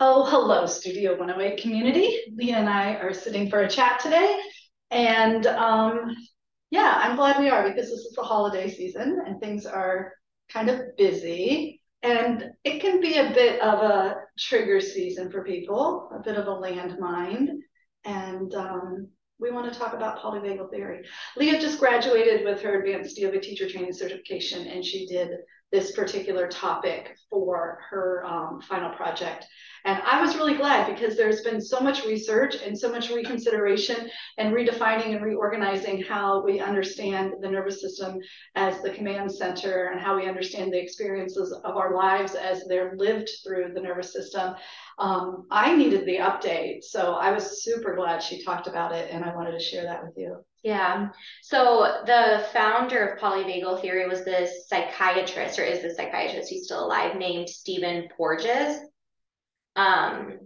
Oh, hello, Studio 108 community. Leah and I are sitting for a chat today. And um, yeah, I'm glad we are because this is the holiday season and things are kind of busy. And it can be a bit of a trigger season for people, a bit of a landmine. And um, we want to talk about polyvagal theory. Leah just graduated with her advanced yoga teacher training certification, and she did this particular topic for her um, final project. And I was really glad because there's been so much research and so much reconsideration and redefining and reorganizing how we understand the nervous system as the command center and how we understand the experiences of our lives as they're lived through the nervous system. Um, I needed the update. So I was super glad she talked about it and I wanted to share that with you. Yeah. So the founder of polyvagal theory was this psychiatrist, or is the psychiatrist, he's still alive, named Stephen Porges um,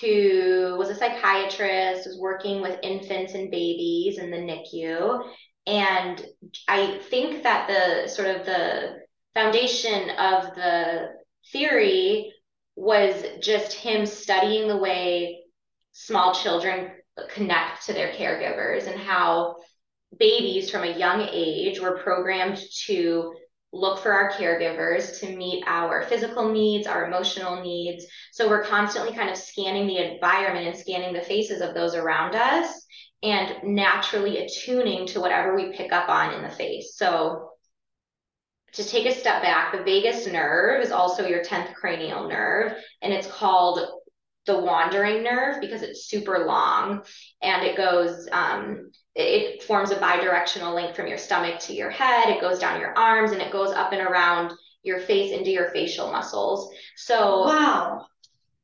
who was a psychiatrist, was working with infants and babies in the NICU. And I think that the sort of the foundation of the theory was just him studying the way small children connect to their caregivers and how babies from a young age were programmed to look for our caregivers to meet our physical needs, our emotional needs. So we're constantly kind of scanning the environment and scanning the faces of those around us and naturally attuning to whatever we pick up on in the face. So to take a step back, the vagus nerve is also your 10th cranial nerve, and it's called the wandering nerve because it's super long and it goes um, it forms a bidirectional link from your stomach to your head. It goes down your arms and it goes up and around your face into your facial muscles. So wow.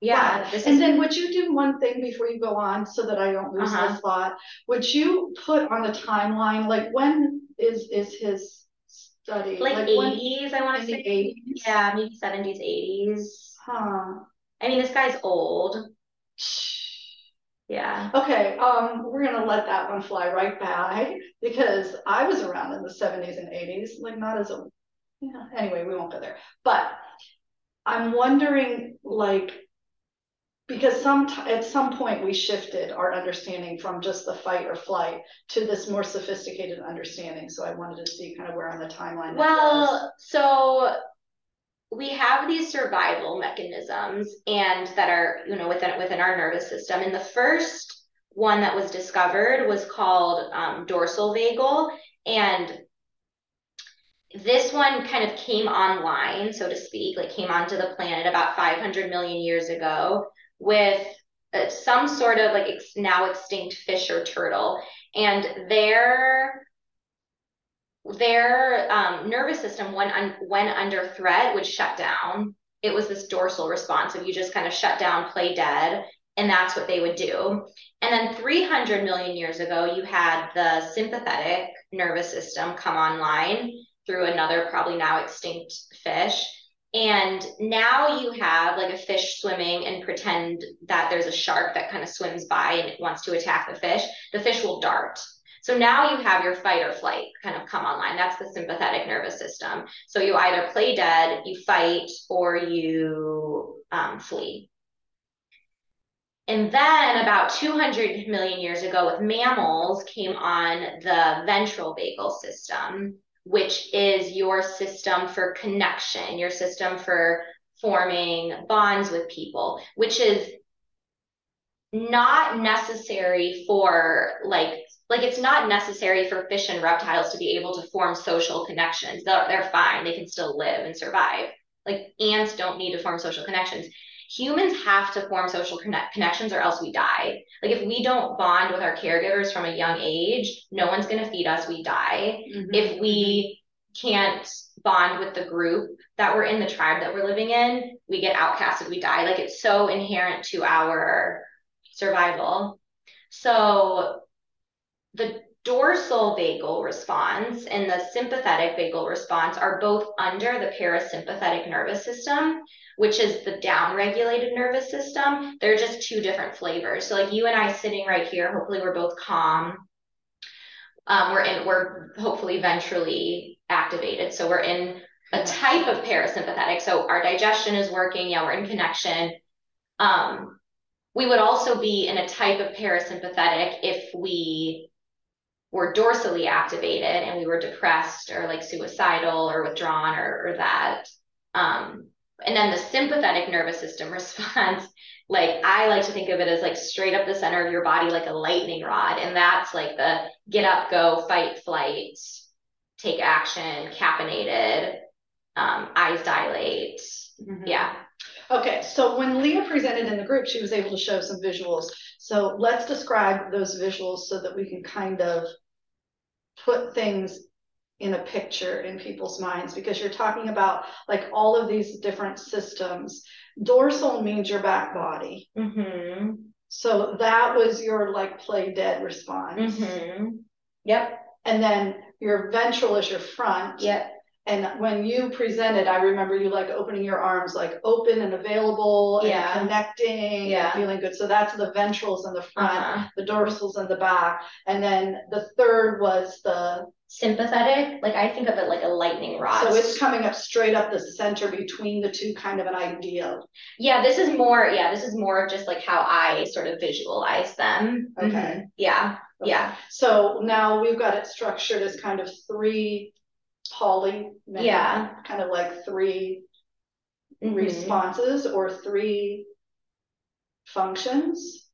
Yeah wow. and is... then would you do one thing before you go on so that i don't lose uh-huh. thought? Would you put on the timeline like when is is his study? Like, like 80s i want to say. 80s? yeah maybe 70s 80s huh I mean, this guy's old. Yeah. Okay. Um, we're gonna let that one fly right by because I was around in the 70s and 80s, like not as a yeah, anyway, we won't go there. But I'm wondering, like, because some at some point we shifted our understanding from just the fight or flight to this more sophisticated understanding. So I wanted to see kind of where on the timeline. Well, so we have these survival mechanisms and that are you know within within our nervous system. And the first one that was discovered was called um, dorsal vagal. And this one kind of came online so to speak like came onto the planet about 500 million years ago with uh, some sort of like ex- now extinct fish or turtle. And their their um, nervous system when un- when under threat would shut down. It was this dorsal response of you just kind of shut down, play dead, and that's what they would do. And then 300 million years ago, you had the sympathetic nervous system come online through another probably now extinct fish. And now you have like a fish swimming and pretend that there's a shark that kind of swims by and wants to attack the fish. The fish will dart so now you have your fight or flight kind of come online. That's the sympathetic nervous system. So you either play dead, you fight, or you um, flee. And then about 200 million years ago with mammals came on the ventral vagal system, which is your system for connection, your system for forming bonds with people, which is not necessary for like like it's not necessary for fish and reptiles to be able to form social connections. They're, they're fine. They can still live and survive. Like ants don't need to form social connections. Humans have to form social connect- connections or else we die. Like if we don't bond with our caregivers from a young age, no one's going to feed us. We die. Mm-hmm. If we can't bond with the group that we're in, the tribe that we're living in, we get outcasted. We die. Like it's so inherent to our survival. So the dorsal vagal response and the sympathetic vagal response are both under the parasympathetic nervous system, which is the down-regulated nervous system. They're just two different flavors. So like you and I sitting right here, hopefully we're both calm. Um, we're in, we're hopefully ventrally activated. So we're in a type of parasympathetic. So our digestion is working. Yeah, we're in connection. Um, we would also be in a type of parasympathetic if we were dorsally activated and we were depressed or like suicidal or withdrawn or, or that. Um, and then the sympathetic nervous system response, like I like to think of it as like straight up the center of your body, like a lightning rod. And that's like the get up, go, fight, flight, take action, caffeinated, um, eyes dilate. Mm-hmm. Yeah. Okay, so when Leah presented in the group, she was able to show some visuals. So let's describe those visuals so that we can kind of put things in a picture in people's minds because you're talking about like all of these different systems. Dorsal means your back body. Mm-hmm. So that was your like play dead response. Mm-hmm. Yep. And then your ventral is your front. Yep. And when you presented, I remember you like opening your arms like open and available yeah. and connecting yeah. and feeling good. So that's the ventrals in the front, uh-huh. the dorsals in the back. And then the third was the sympathetic. Like I think of it like a lightning rod. So it's coming up straight up the center between the two, kind of an ideal. Yeah, this is more, yeah, this is more of just like how I sort of visualize them. Okay. Mm-hmm. Yeah. Okay. Yeah. So now we've got it structured as kind of three poly yeah. kind of like 3 mm-hmm. responses or three functions?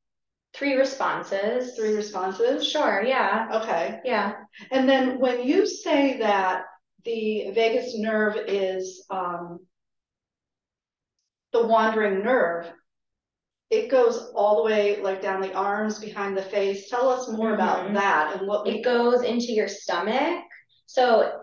Three responses. Three responses? Sure yeah. Okay. Yeah. And then when you say that the vagus nerve is um, the wandering nerve it goes all the way like down the arms behind the face. Tell us more mm-hmm. about that and what we- it goes into your stomach. So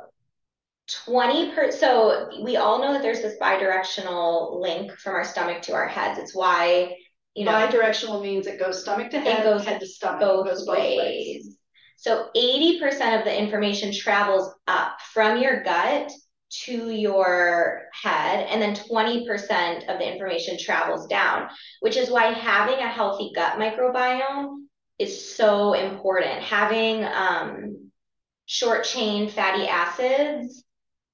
20 per so we all know that there's this bidirectional link from our stomach to our heads. It's why you know bidirectional means it goes stomach to head it goes head to stomach both, goes both ways. ways. So 80% of the information travels up from your gut to your head and then 20% of the information travels down which is why having a healthy gut microbiome is so important. Having um, short chain fatty acids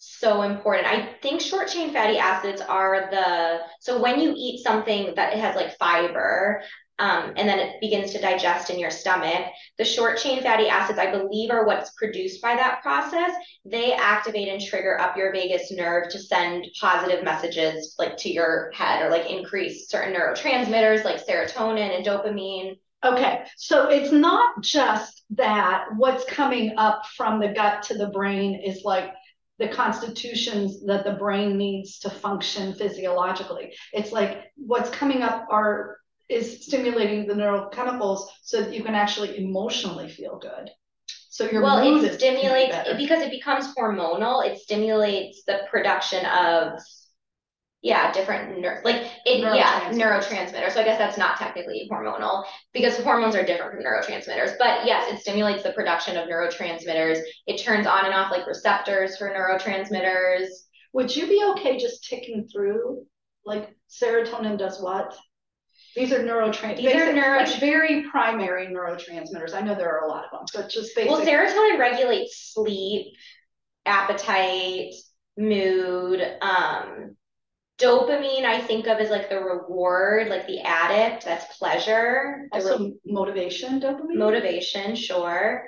so important. I think short chain fatty acids are the so when you eat something that has like fiber, um, and then it begins to digest in your stomach. The short chain fatty acids, I believe, are what's produced by that process. They activate and trigger up your vagus nerve to send positive messages like to your head or like increase certain neurotransmitters like serotonin and dopamine. Okay, so it's not just that what's coming up from the gut to the brain is like the constitutions that the brain needs to function physiologically. It's like what's coming up are is stimulating the neurochemicals so that you can actually emotionally feel good. So your well, it stimulates because it becomes hormonal. It stimulates the production of yeah, different ner- like it yeah neurotransmitters. So I guess that's not technically hormonal because hormones are different from neurotransmitters. But yes, it stimulates the production of neurotransmitters. It turns on and off like receptors for neurotransmitters. Would you be okay just ticking through like serotonin does what? These are neurotransmitters. These are neuro- like very primary neurotransmitters. I know there are a lot of them, but just basic. Well, serotonin regulates sleep, appetite, mood, um, dopamine i think of as like the reward like the addict that's pleasure. Also re- motivation dopamine? motivation sure.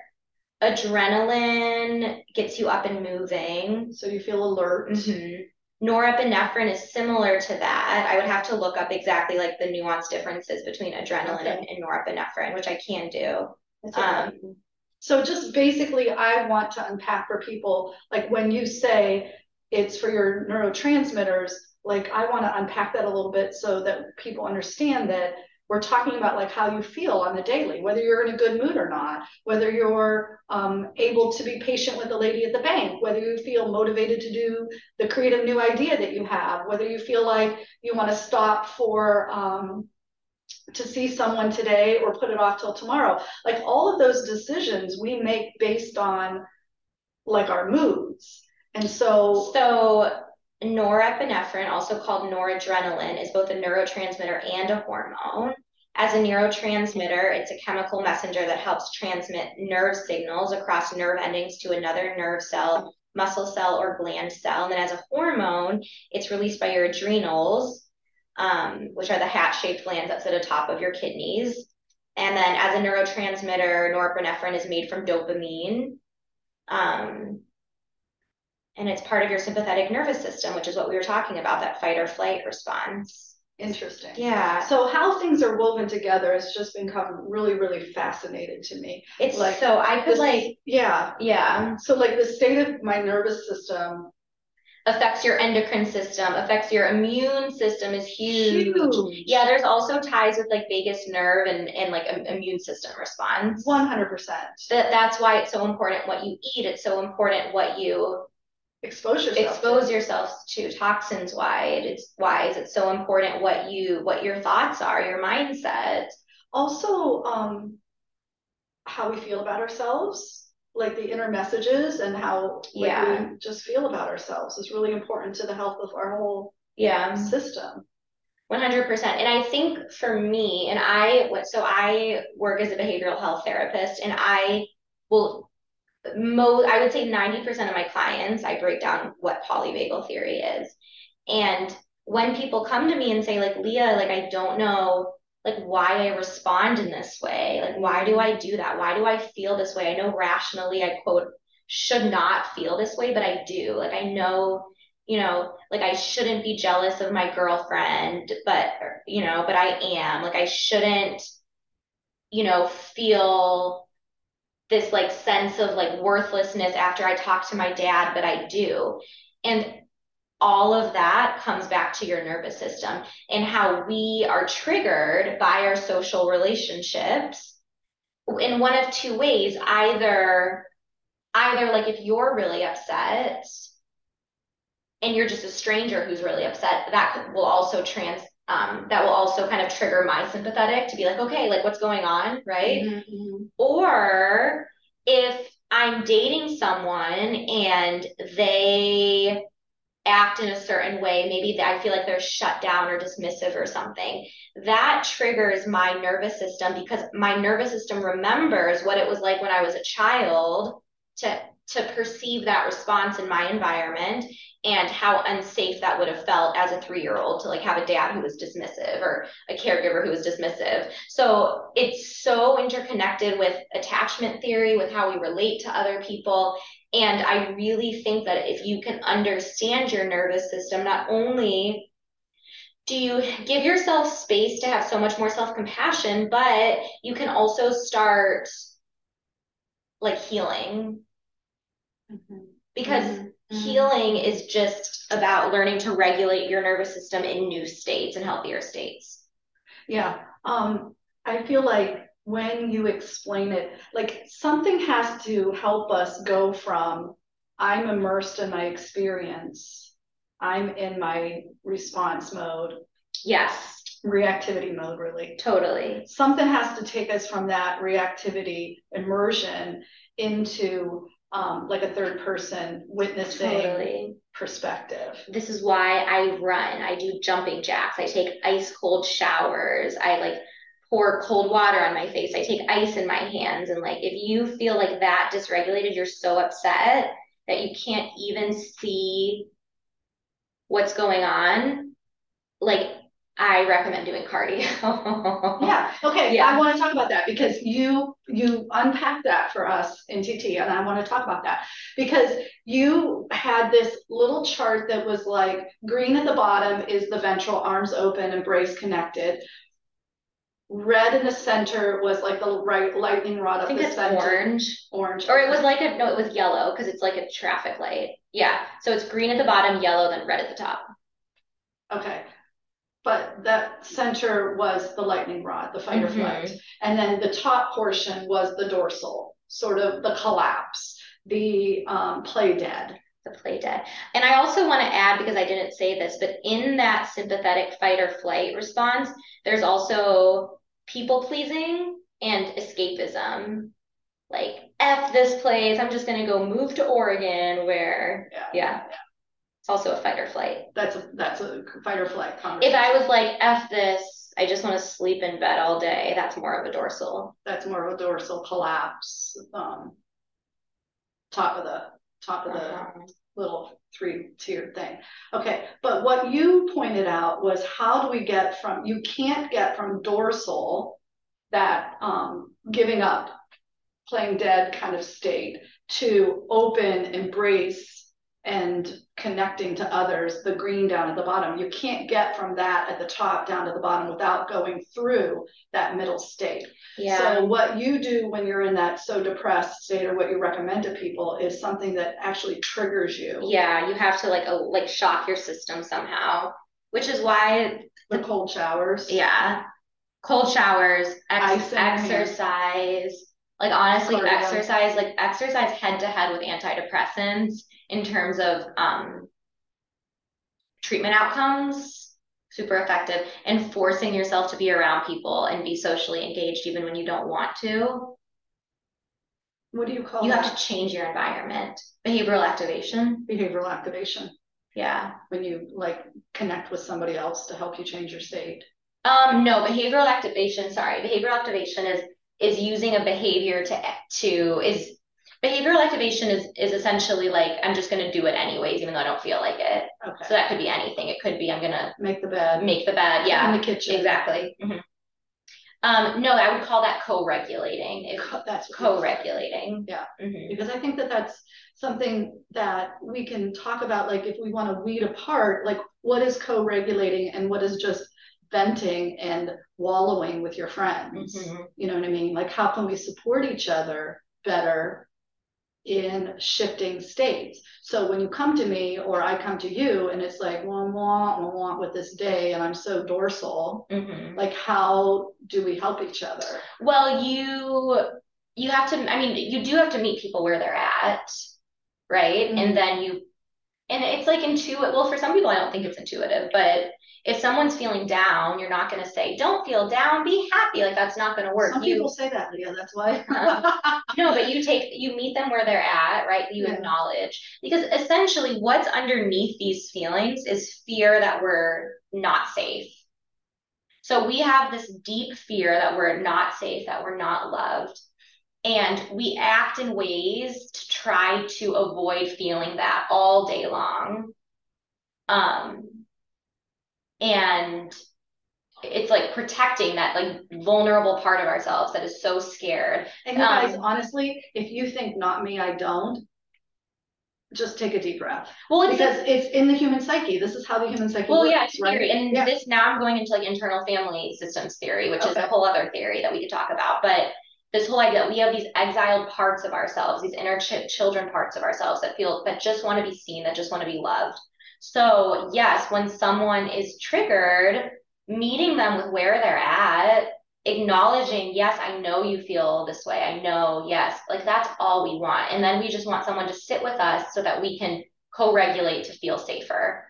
Adrenaline gets you up and moving. So you feel alert. Mm-hmm. norepinephrine is similar to that. I would have to look up exactly like the nuanced differences between adrenaline okay. and, and, norepinephrine which i can do. Um, so just basically i want to unpack for people like when you say it's for your neurotransmitters like i want to unpack that a little bit so that people understand that we're talking about like how you feel on the daily whether you're in a good mood or not whether you're um, able to be patient with the lady at the bank whether you feel motivated to do the creative new idea that you have whether you feel like you want to stop for um, to see someone today or put it off till tomorrow. Like all of those decisions we make based on like our moods. And so so Norepinephrine, also called noradrenaline, is both a neurotransmitter and a hormone. As a neurotransmitter, it's a chemical messenger that helps transmit nerve signals across nerve endings to another nerve cell, muscle cell, or gland cell. And then as a hormone, it's released by your adrenals um, which are the hat-shaped glands that sit atop of your kidneys. And then as a neurotransmitter, norepinephrine is made from dopamine. Um, and it's part of your sympathetic nervous system, which is what we were talking about, that fight or flight response. Interesting. Yeah. So how things are woven together has just become really, really fascinating to me. It's like so I could This- like Yeah. yeah So like the state of my nervous system. affects your endocrine system, affects your immune system is huge. Huge. Yeah, there's also ties with like vagus nerve and and like im- immune system response. One hundred percent. That that's why it's so important what you eat. It's so important what you Expose yourself. to. yourself to toxins why It's wise. It's so important what you what your thoughts are, your mindset. Also, um, how we feel about ourselves, like the inner messages and how like, Yeah. we just feel about ourselves is really important to the health of our whole Yeah. system. 100%. And I think for me, and I, what, so I work as a behavioral health therapist, and I will, mo, I would say 90% of my clients, I break down what polyvagal theory is. And when people come to me and say, like, Leah, like, I don't know, like, why I respond in this way, like, why do I do that? Why do I feel this way? I know rationally, I quote, should not feel this way, but I do. Like, I know you know, like I shouldn't be jealous of my girlfriend, but, you know, but I am. Like I shouldn't, you know, feel this like sense of like worthlessness after I talk to my dad, but I do. And all of that comes back to your nervous system and how we are triggered by our social relationships in one of two ways. Either, either like if you're really upset, and you're just a stranger who's really upset, that will also trans um, that will also kind of trigger my sympathetic to be like, okay, like what's going on, right? Mm-hmm. Or if I'm dating someone and they act in a certain way, maybe I feel like they're shut down or dismissive or something, that triggers my nervous system because my nervous system remembers what it was like when I was a child to to perceive that response in my environment and how unsafe that would have felt as a three-year-old to like have a dad who was dismissive or a caregiver who was dismissive. So it's so interconnected with attachment theory, with how we relate to other people. And I really think that if you can understand your nervous system, not only do you give yourself space to have so much more self-compassion, but you can also start like healing Mm-hmm. because Mhm. Healing is just about learning to regulate your nervous system in new states and healthier states. Yeah. Um, I feel like when you explain it, like something has to help us go from I'm immersed in my experience, I'm in my response mode, Yes, reactivity mode, really. totally. Something has to take us from that reactivity immersion into um, like a third person witnessing Totally. perspective. This is why I run. I do jumping jacks. I take ice cold showers. I like pour cold water on my face. I take ice in my hands. And like, if you feel like that dysregulated, you're so upset that you can't even see what's going on. Like, I recommend doing cardio. Yeah, okay, Yeah. I want to talk about that because you you unpacked that for us in TT and I want to talk about that because you had this little chart that was like green at the bottom is the ventral arms open and brace connected. Red in the center was like the right lightning rod I up think the it's center. orange. Orange. Or it was like a, no, it was yellow because it's like a traffic light. Yeah. So it's green at the bottom, yellow, then red at the top. Okay. But that center was the lightning rod, the fight or Mhm. flight. And then the top portion was the dorsal, sort of the collapse, the um, play dead. the play dead. And I also want to add, because I didn't say this, but in that sympathetic fight or flight response, there's also people pleasing and escapism. Like, F this place, I'm just going to go move to Oregon, where, Yeah. yeah, it's also a fight or flight. That's a that's a fight or flight conversation. If. I was like, F this, I just want to sleep in bed all day, that's more of a dorsal. That's more of a dorsal collapse. Um, top of the top of the Uh-huh. little three tiered thing. Okay, but what you pointed out was how do we get from, you can't get from dorsal, that um, giving up, playing dead kind of state, to open, embrace, and connecting to others, the green down at the bottom. You can't get from that at the top down to the bottom without going through that middle state. Yeah. So what you do when you're in that so depressed state or what you recommend to people is something that actually triggers you. Yeah, you have to like a, like shock your system somehow, which is why the cold showers. Yeah. Cold showers, ex- exercise. Like honestly, exercise, like exercise head to head with antidepressants in terms of um, treatment outcomes super effective and forcing yourself to be around people and be socially engaged even when you don't want to. What do you call you that? have to change your environment. Behavioral activation. Behavioral activation. Yeah. When you like connect with somebody else to help you change your state. Um no behavioral activation sorry. Behavioral activation is is using a behavior to to is behavioral activation is is essentially like I'm just going to do it anyways, even though I don't feel like it. Okay. So that could be anything. It could be I'm going to make the bed, make the bed, yeah, in the kitchen, exactly. Mm-hmm. Um, no, I would call that co-regulating. If, that's co-regulating. Yeah, mm-hmm. because I think that that's something that we can talk about. Like, if we want to weed apart, like what is co-regulating and what is just venting and wallowing with your friends. Mm-hmm. You know what I mean? Like, how can we support each other better in shifting states. So when you come to me or I come to you and it's like, well, want, I want with this day and I'm so dorsal, mm-hmm. like how do we help each other? Well, you you have to I mean, you do have to meet people where they're at, right? Mm-hmm. And then you and it's like intuitive. Well, for some people I don't think it's intuitive, but if someone's feeling down, you're not going to say, don't feel down, be happy. Like that's not going to work. Some you, people say that, Leah. That's why. Uh-huh. no, but you take, you meet them where they're at, right? You yeah. acknowledge because essentially what's underneath these feelings is fear that we're not safe. So we have this deep fear that we're not safe, that we're not loved. And we act in ways to try to avoid feeling that all day long. Um, and it's like protecting that like vulnerable part of ourselves that is so scared. And guys, um, honestly, if you think not me, I don't, just take a deep breath. Well, it's because a, it's in the human psyche. This is how the human psyche. Well, works, yeah, theory. Right? And yeah. this now I'm going into like internal family systems theory, which okay. is a whole other theory that we could talk about. But this whole idea we have these exiled parts of ourselves, these inner ch- children parts of ourselves that feel that just want to be seen, that just want to be loved. So, yes, when someone is triggered, meeting them with where they're at, acknowledging, yes, I know you feel this way. I know, yes, like that's all we want. And then we just want someone to sit with us so that we can co regulate to feel safer.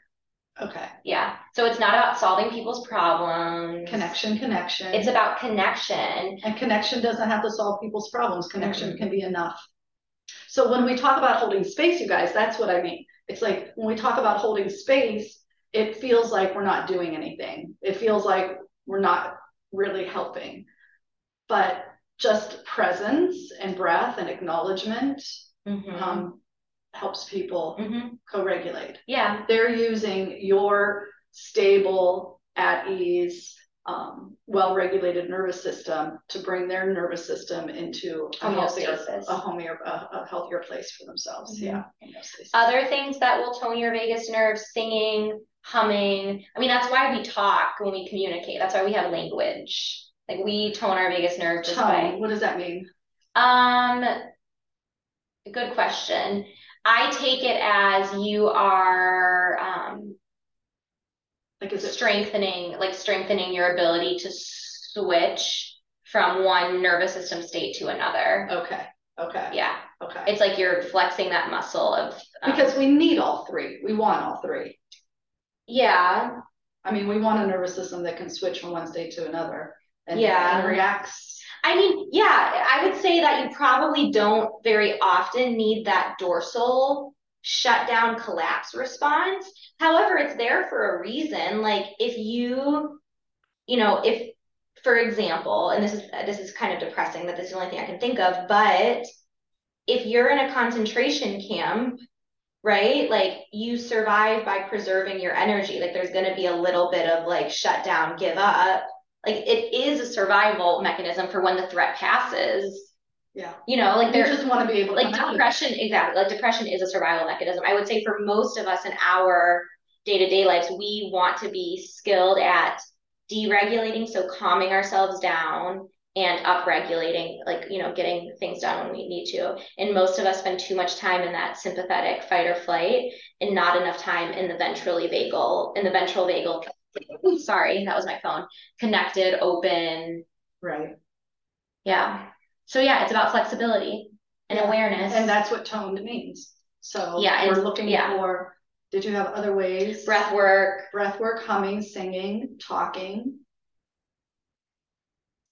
Okay. Yeah. So it's not about solving people's problems. Connection, connection. It's about connection. And connection doesn't have to solve people's problems. Connection mm-hmm. can be enough. So when we talk about holding space, you guys, that's what I mean it's like when we talk about holding space, it feels like we're not doing anything. It feels like we're not really helping. But just presence and breath and acknowledgement mm-hmm. um, helps people mm-hmm. co regulate. Yeah. They're using your stable, at ease, um, well-regulated nervous system to bring their nervous system into a healthier, a homier, a, a, healthier place for themselves. Mm-hmm. Yeah. Other things that will tone your vagus nerve: singing, humming. I mean, that's why we talk when we communicate. That's why we have language. Like we tone our vagus nerve just by. What does that mean? Um, good question. I take it as you are um, like is it strengthening, like strengthening your ability to switch from one nervous system state to another. Okay. Okay. Yeah. Okay. It's like you're flexing that muscle of um, because we need all three. We want all three. Yeah. I mean, we want a nervous system that can switch from one state to another and, yeah. and reacts. I mean, yeah, I would say that you probably don't very often need that dorsal shutdown collapse response. However, it's there for a reason. Like if you, you know, if for example, and this is this is kind of depressing that this is the only thing I can think of, but if you're in a concentration camp right? Like you survive by preserving your energy. Like there's going to be a little bit of like shut down, give up. Like it is a survival mechanism for when the threat passes. Yeah. You know, like they just want to be able to. like depression, exactly. Like depression is a survival mechanism. I would say for most of us in our day-to-day lives, we want to be skilled at deregulating, so calming ourselves down and upregulating, like, you know, getting things done when we need to. And most of us spend too much time in that sympathetic fight or flight and not enough time in the ventrally vagal, in the ventral vagal. Sorry, that was my phone. Connected, open. Right. Yeah. So yeah, it's about flexibility and Yeah. awareness. And that's what toned means. So Yeah, we're looking yeah. for, did you have other ways? breath work, Breath work, humming, singing, talking.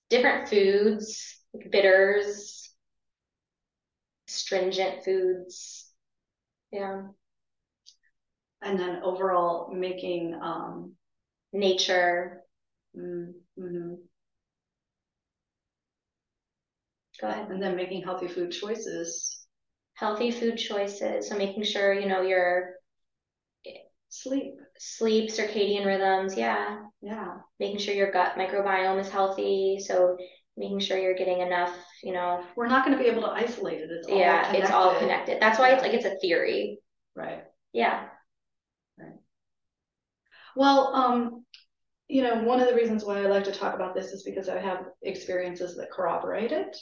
different foods, like bitters, stringent foods. Yeah. And then overall making, um, Nature. mm, mhm. Go ahead. and then making healthy food choices. Healthy food choices. So making sure, you know, your Sleep, sleep, circadian rhythms. Yeah. yeah. Making sure your gut microbiome is healthy. So making sure you're getting enough, you know, We're not gonna be able to isolate it. It's all yeah, it's all connected. That's why it's like it's a theory. Right. Yeah. Well, um, you know, one of the reasons why I like to talk about this is because I have experiences that corroborate it.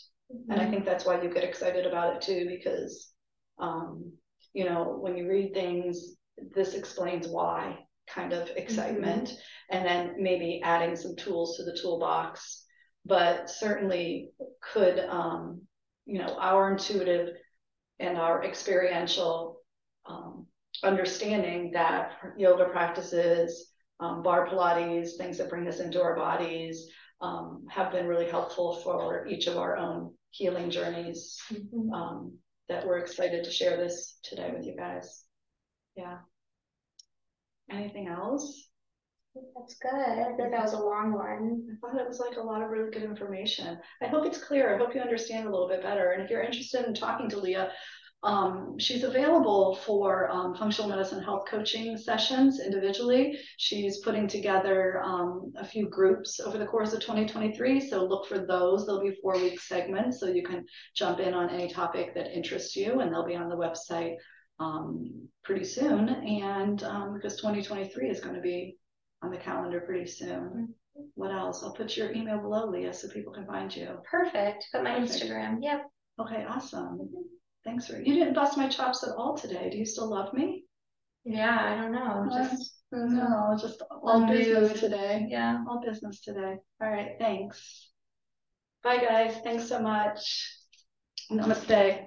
And I think that's why you get excited about it too, because, um, you know, when you read things, this explains why kind of excitement, and then maybe adding some tools to the toolbox. But certainly could, um, you know, our intuitive and our experiential, um, understanding that yoga practices, um, barre Pilates, things that bring us into our bodies, um, have been really helpful for each of our own healing journeys. Mhm. Um, that we're excited to share this today with you guys. Yeah. Anything else? That's good. I that was a long one. I thought it was like a lot of really good information. I hope it's clear. I hope you understand a little bit better. And if you're interested in talking to Leah, um, she's available for um, functional medicine health coaching sessions individually. She's putting together um, a few groups over the course of 2023. So look for those. There'll be four week segments so you can jump in on any topic that interests you, and they'll be on the website um, pretty soon. And um, because 2023 is going to be on the calendar pretty soon. What else? I'll put your email below, Leah, so people can find you. Perfect. Put my Perfect. Instagram. Yep. Okay, awesome. Thanks for you didn't bust my chops at all today. Do you still love me? Yeah, I don't know. Just no, just all Mood. business today. yeah. All business today. All right, thanks. Bye guys. Thanks so much. Namaste.